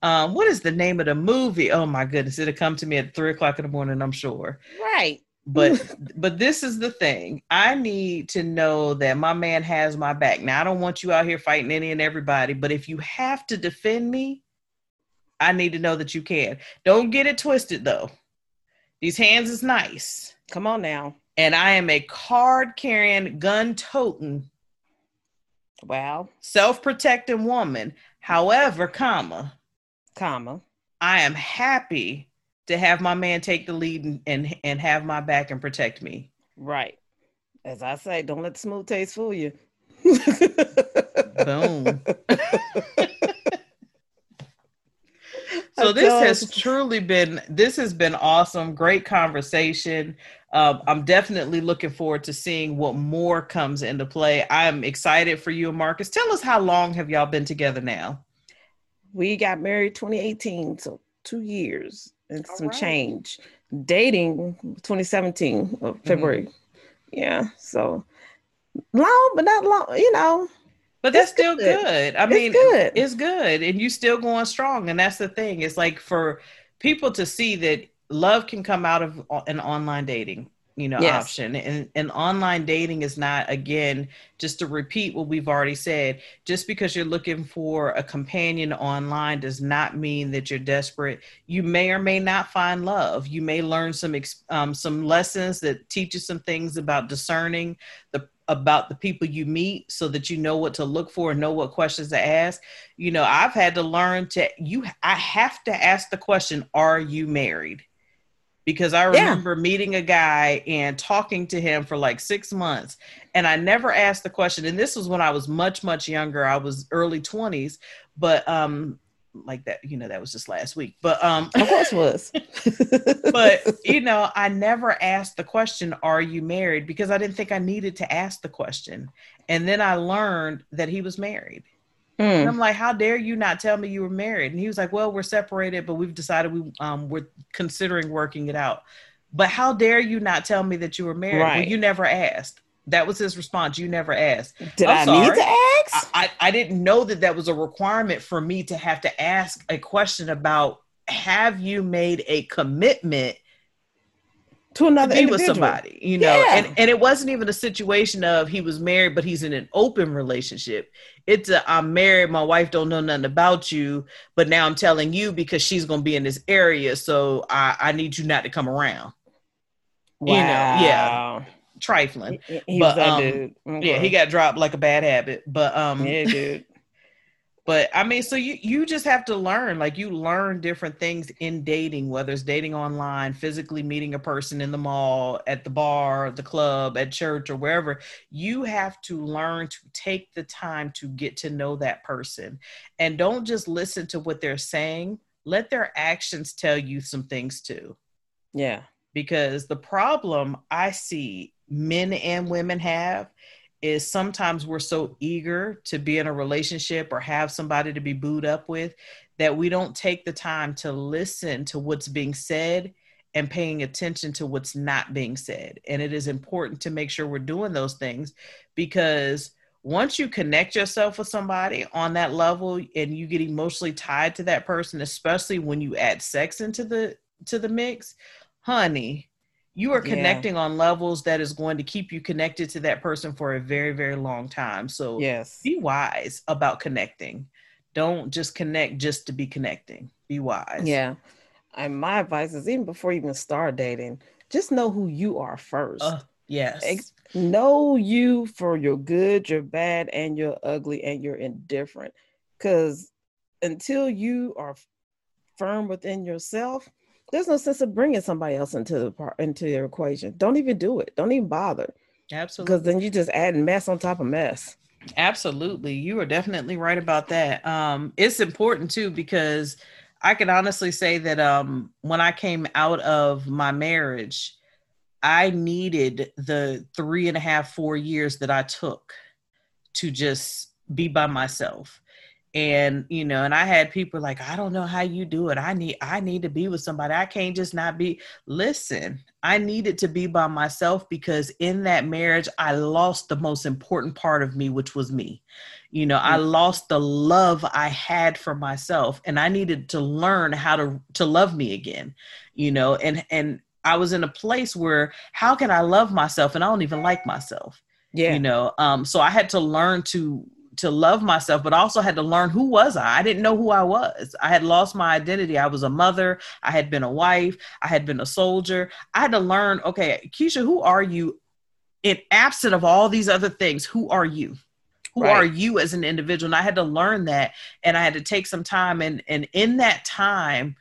Um, what is the name of the movie? Oh my goodness, it'll come to me at three o'clock in the morning, I'm sure. Right. But but this is the thing. I need to know that my man has my back. Now I don't want you out here fighting any and everybody, but if you have to defend me, I need to know that you can. Don't get it twisted though. These hands is nice. Come on now. And I am a card carrying, gun toting, wow, self protecting woman. However, comma, comma, I am happy to have my man take the lead and, and, and have my back and protect me. Right. As I say, don't let the smooth taste fool you. Boom. so this has truly been this has been awesome great conversation. Um, i'm definitely looking forward to seeing what more comes into play. I'm excited for you and marcus. Tell us how long have y'all been together now? We got married 2018 so two years and All some right. change. Dating 2017 of february. Mm-hmm. yeah so long but not long you know but that's still good. good. I it's mean, good. it's good. And you're still going strong. And that's the thing. It's like for people to see that love can come out of an online dating you know yes. option and and online dating is not again just to repeat what we've already said just because you're looking for a companion online does not mean that you're desperate you may or may not find love you may learn some um, some lessons that teach you some things about discerning the about the people you meet so that you know what to look for and know what questions to ask. You know, I've had to learn to you I have to ask the question, are you married? Because I remember yeah. meeting a guy and talking to him for like 6 months And I never asked the question. And this was when I was much, much younger. I was early 20s, but um, like that, you know, that was just last week. But um of course was. but you know, I never asked the question, are you married? Because I didn't think I needed to ask the question. And then I learned that he was married. Mm. And I'm like, how dare you not tell me you were married? And he was like, well, we're separated, but we've decided we um we're considering working it out. But how dare you not tell me that you were married? Right. Well, you never asked. That was his response. You never asked. Did I'm i sorry. need to ask? I, I, I didn't know that that was a requirement for me to have to ask a question about have you made a commitment to another to be with somebody, you know, yeah. and, and it wasn't even a situation of he was married, but he's in an open relationship. It's a I'm married, my wife don't know nothing about you, but now I'm telling you because she's gonna be in this area, so I, I need you not to come around. Wow. You know, yeah trifling. He, but um, okay. yeah, he got dropped like a bad habit. But um, yeah, dude. But I mean, so you you just have to learn. Like you learn different things in dating, whether it's dating online, physically meeting a person in the mall, at the bar, the club, at church, or wherever. You have to learn to take the time to get to know that person, and don't just listen to what they're saying. Let their actions tell you some things too. Yeah. Because the problem I see men and women have is sometimes we're so eager to be in a relationship or have somebody to be booed up with that we don't take the time to listen to what's being said and paying attention to what's not being said. And it is important to make sure we're doing those things because once you connect yourself with somebody on that level and you get emotionally tied to that person, especially when you add sex into the to the mix, honey, you are connecting yeah. on levels that is going to keep you connected to that person for a very very long time. So yes. be wise about connecting. Don't just connect just to be connecting. Be wise. Yeah. And my advice is even before you even start dating just know who you are first. Uh, yes. Ex- know you for your good your bad and your ugly and your indifferent. Because until you are firm within yourself there's no sense of bringing somebody else into the part into your equation. Don't even do it. Don't even bother. Absolutely. Because then you just add mess on top of mess. Absolutely. You are definitely right about that. Um, it's important too because I can honestly say that um, when I came out of my marriage, I needed the three and a half, four years that I took to just be by myself and you know and i had people like i don't know how you do it. I need i need to be with somebody. I can't just not be listen i needed to be by myself because in that marriage i lost the most important part of me which was me. You know i mm. lost the love i had for myself and i needed to learn how to to love me again you know and and i was in a place where how can i love myself and i don't even like myself? Yeah. You know um so i had to learn to to love myself, but also had to learn who was I. I didn't know who I was. I had lost my identity. I was a mother. I had been a wife. I had been a soldier. I had to learn, okay, Keisha, who are you? In absent of all these other things, who are you? Who right. are you as an individual? And I had to learn that, and I had to take some time. And and in that time,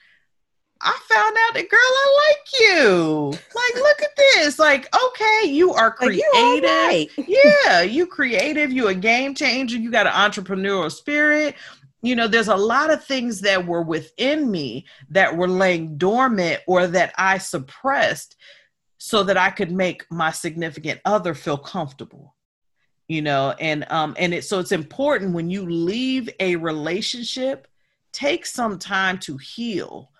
I found out that girl, I like you. Like, look at this. Like, okay, you are creative. Like right. yeah, you creative. You a game changer. You got an entrepreneurial spirit. You know, there's a lot of things that were within me that were laying dormant or that I suppressed so that I could make my significant other feel comfortable. You know, and um, and it so it's important when you leave a relationship, take some time to heal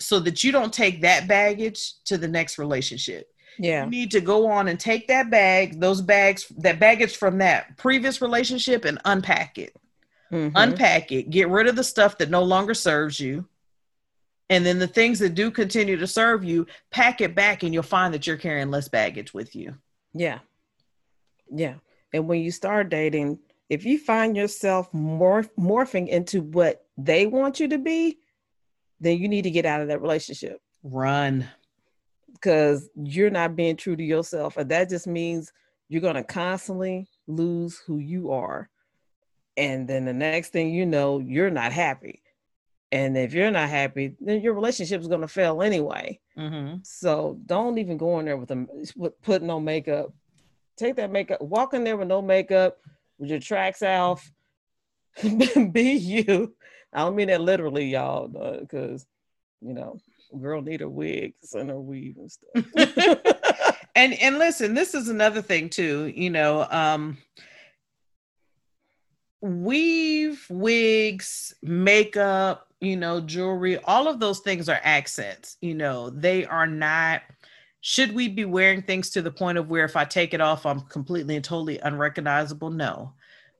so that you don't take that baggage to the next relationship. Yeah. You need to go on and take that bag, those bags, that baggage from that previous relationship and unpack it. Mm-hmm. Unpack it, get rid of the stuff that no longer serves you. And then the things that do continue to serve you, pack it back and you'll find that you're carrying less baggage with you. Yeah. Yeah. And when you start dating, if you find yourself morph- morphing into what they want you to be, then you need to get out of that relationship. Run. Because you're not being true to yourself. And that just means you're going to constantly lose who you are. And then the next thing you know, you're not happy. And if you're not happy, then your relationship is going to fail anyway. Mm-hmm. So don't even go in there with them with putting on makeup take that makeup, walk in there with no makeup, with your tracks off, be you. I don't mean that literally, y'all, because you know, girl need a wig and a weave and stuff. and and listen, this is another thing too. You know, um, weave, wigs, makeup, you know, jewelry, all of those things are accents. You know, they are not. Should we be wearing things to the point of where if I take it off, I'm completely and totally unrecognizable? No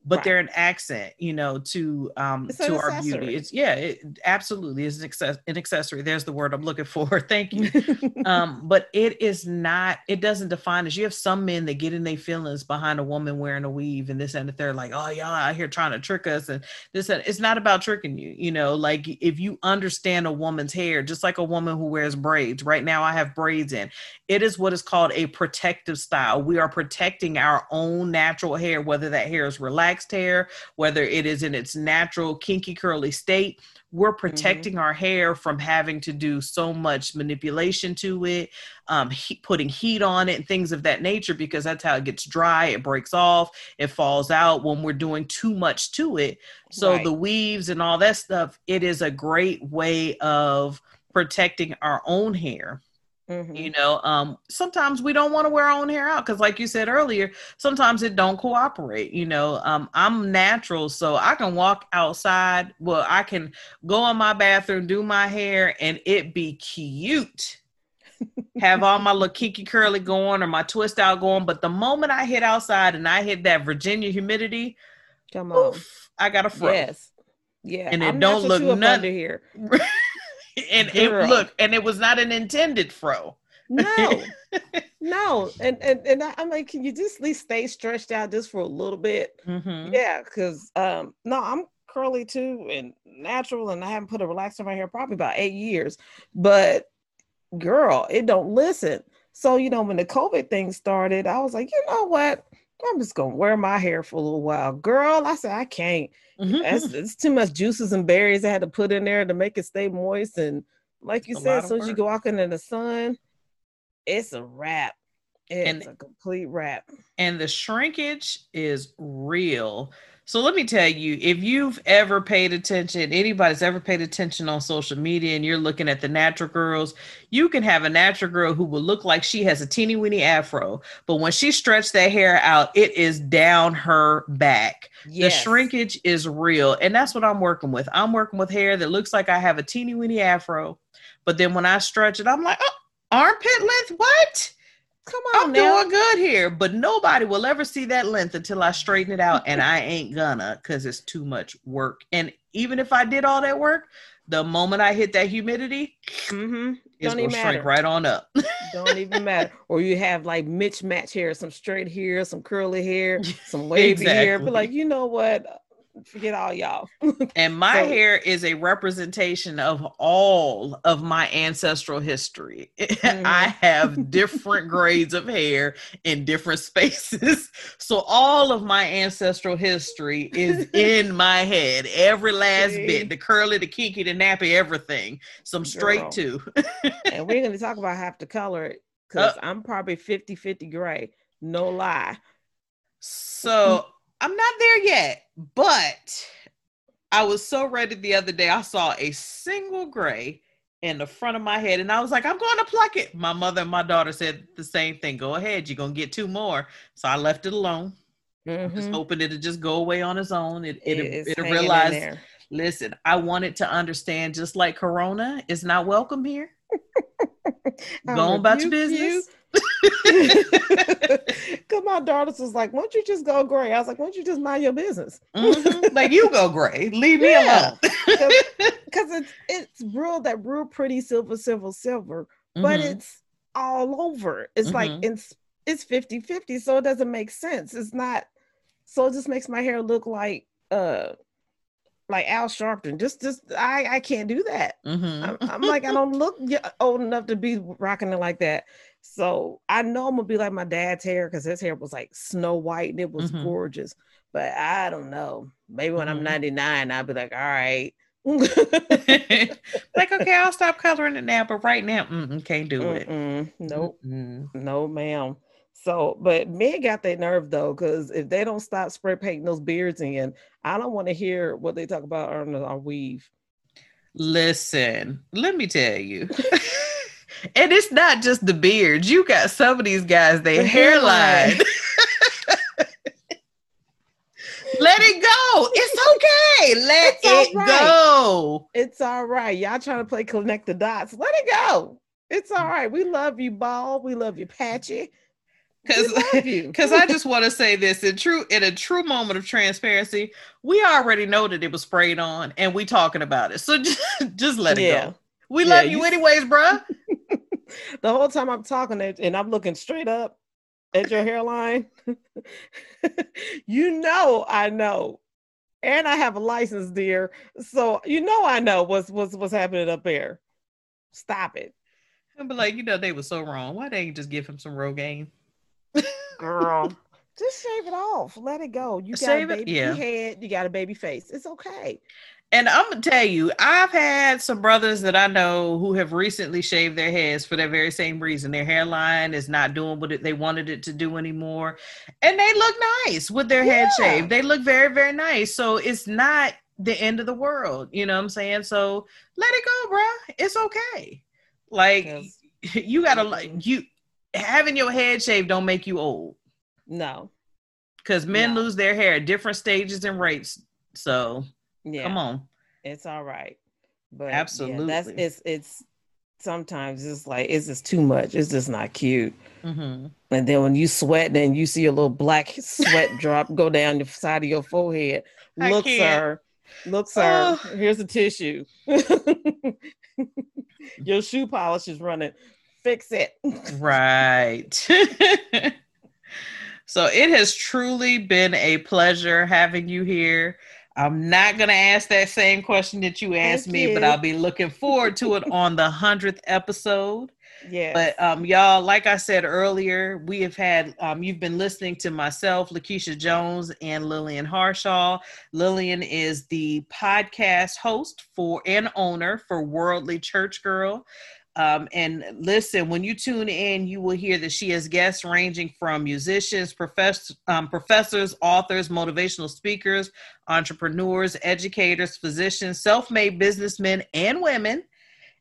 but right. they're an accent, you know, to um it's to our accessory. beauty. It's yeah, it absolutely is an, access- an accessory. There's the word I'm looking for. Thank you. um, but it is not. It doesn't define us. You have some men that get in their feelings behind a woman wearing a weave and this and that. They're like, oh y'all out here trying to trick us and this. And it's not about tricking you. You know, like if you understand a woman's hair, just like a woman who wears braids. Right now, I have braids in. It is what is called a protective style. We are protecting our own natural hair, whether that hair is relaxed hair, whether it is in its natural kinky curly state, we're mm-hmm. protecting mm-hmm. our hair from having to do so much manipulation to it, um, he, putting heat on it, and things of that nature, because that's how it gets dry. It breaks off, it falls out when we're doing too much to it. So right. the weaves and all that stuff, it is a great way of protecting our own hair Mm-hmm. You know, um, sometimes we don't want to wear our own hair out because, like you said earlier, sometimes it don't cooperate. You know, um, I'm natural, so I can walk outside. Well, I can go in my bathroom, do my hair, and it be cute. have all my little kinky curly going or my twist out going. But the moment I hit outside and I hit that Virginia humidity, come on, oof, I got a fro. Yes, yeah, and it I'm don't look nothing here. and Girl. it look, and it was not an intended fro. No, no, and and and I'm like, can you just at least stay stretched out just for a little bit? Mm-hmm. Yeah, because um, no, I'm curly too and natural, and I haven't put a relaxer in my hair probably about eight years. But girl, it don't listen. So you know, when the COVID thing started, I was like, you know what? I'm just gonna wear my hair for a little while. Girl, I said I can't. Mm-hmm. That's it's too much juices and berries I had to put in there to make it stay moist. And like you said, as soon as you go walking in the sun, it's a wrap. It's and, a complete wrap. And the shrinkage is real. So let me tell you, if you've ever paid attention, anybody's ever paid attention on social media and you're looking at the natural girls, you can have a natural girl who will look like she has a teeny weeny afro, but when she stretches that hair out, it is down her back. Yes. The shrinkage is real. And that's what I'm working with. I'm working with hair that looks like I have a teeny weeny afro, but then when I stretch it, I'm like, oh, armpit length, what? Come on, I'm now. doing good here, but nobody will ever see that length until I straighten it out, and I ain't gonna because it's too much work. And even if I did all that work, the moment I hit that humidity, mm-hmm. it's gonna shrink right on up. Don't even matter. Or you have like mismatch hair, some straight hair, some curly hair, some wavy exactly. hair. But like, you know what? Forget all y'all. and my so, hair is a representation of all of my ancestral history. Mm-hmm. I have different grades of hair in different spaces. So all of my ancestral history is in my head. Every last See? bit, the curly, the kinky, the nappy, everything. Some straight Girl. too. and we're going to talk about how to color it because uh, I'm probably 50 50 gray. No lie. So I'm not there yet, but I was so ready the other day. I saw a single gray in the front of my head, and I was like, I'm going to pluck it. My mother and my daughter said the same thing. Go ahead, you're gonna get two more. So I left it alone. Mm-hmm. Just hoping it'll just go away on its own. It it it'll realize. Listen, I wanted to understand, just like Corona is not welcome here. Go about your business. You. Cause my daughters was like, "Why don't you just go gray?" I was like, "Why don't you just mind your business?" Mm-hmm. Like you go gray, leave me yeah. alone. Because it's it's real that real pretty silver, silver, silver, mm-hmm. but it's all over. It's mm-hmm. like it's it's 50 50, so it doesn't make sense. It's not. So it just makes my hair look like uh like Al Sharpton. Just, just I, I can't do that. Mm-hmm. I'm, I'm, like, I don't look old enough to be rocking it like that. So I know I'm gonna be like my dad's hair because his hair was like snow white and it was mm-hmm. gorgeous. But I don't know. Maybe when mm-hmm. I'm 99, I'll be like, all right. like, okay, I'll stop coloring it now, but right now, can't do it. Nope. Mm-mm. No, ma'am. So, but men got that nerve though, because if they don't stop spray painting those beards in, I don't want to hear what they talk about on our weave. Listen, let me tell you. and it's not just the beards. You got some of these guys, they the hairline. hairline. Let it go. It's okay. Let it's it right. go. It's all right. Y'all trying to play connect the dots. Let it go. It's all mm. right. We love you, Ball. We love you, Patchy. Because because I just want to say this in true in a true moment of transparency, we already know that it was sprayed on and we talking about it. So just, just let it yeah. go. We yeah, love you, you anyways, bruh. the whole time I'm talking and I'm looking straight up at your hairline, you know I know. And I have a license, dear. So you know I know what's what's what's happening up there. Stop it. Be like, you know, they were so wrong. Why didn't you just give him some Rogaine? Girl. just shave it off. Let it go. You got Save a baby yeah. head, you got a baby face. It's okay. And I'm gonna tell you, I've had some brothers that I know who have recently shaved their heads for that very same reason. Their hairline is not doing what they wanted it to do anymore, and they look nice with their yeah. head shaved. They look very, very nice. So it's not the end of the world. You know what I'm saying? So let it go, bro. It's okay. Like you gotta like you having your head shaved don't make you old. No, because men no. lose their hair at different stages and rates. So yeah. Come on. It's all right. But absolutely, yeah, that's it's it's sometimes it's like it's just too much. It's just not cute. Mm-hmm. And then when you sweat and you see a little black sweat drop go down the side of your forehead, I look, can't. sir, look, sir. Oh. Here's a tissue. your shoe polish is running. Fix it. right. so it has truly been a pleasure having you here. I'm not going to ask that same question that you asked Thank me, you. but I'll be looking forward to it on the 100th episode. Yeah. But um, y'all, like I said earlier, we have had um, you've been listening to myself, Lakeisha Jones, and Lillian Harshaw. Lillian is the podcast host for and owner for Worldly Church Girl. Um, and listen, when you tune in, you will hear that she has guests ranging from musicians, um, professors, authors, motivational speakers, entrepreneurs, educators, physicians, self made businessmen and women,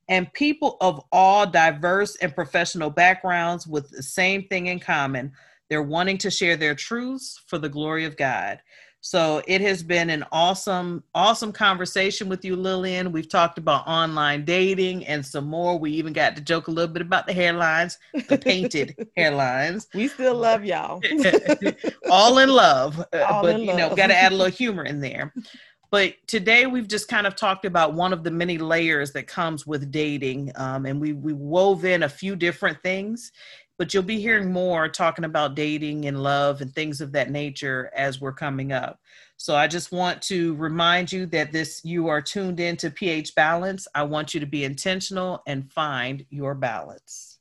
and people of all diverse and professional backgrounds with the same thing in common. They're wanting to share their truths for the glory of God. So it has been an awesome, awesome conversation with you, Lillian. We've talked about online dating and some more. We even got to joke a little bit about the hairlines, the painted hairlines. We still love y'all. All in love, uh, All but in you know, got to add a little humor in there. But today we've just kind of talked about one of the many layers that comes with dating, um, and we we wove in a few different things but you'll be hearing more talking about dating and love and things of that nature as we're coming up. So I just want to remind you that this you are tuned into pH balance. I want you to be intentional and find your balance.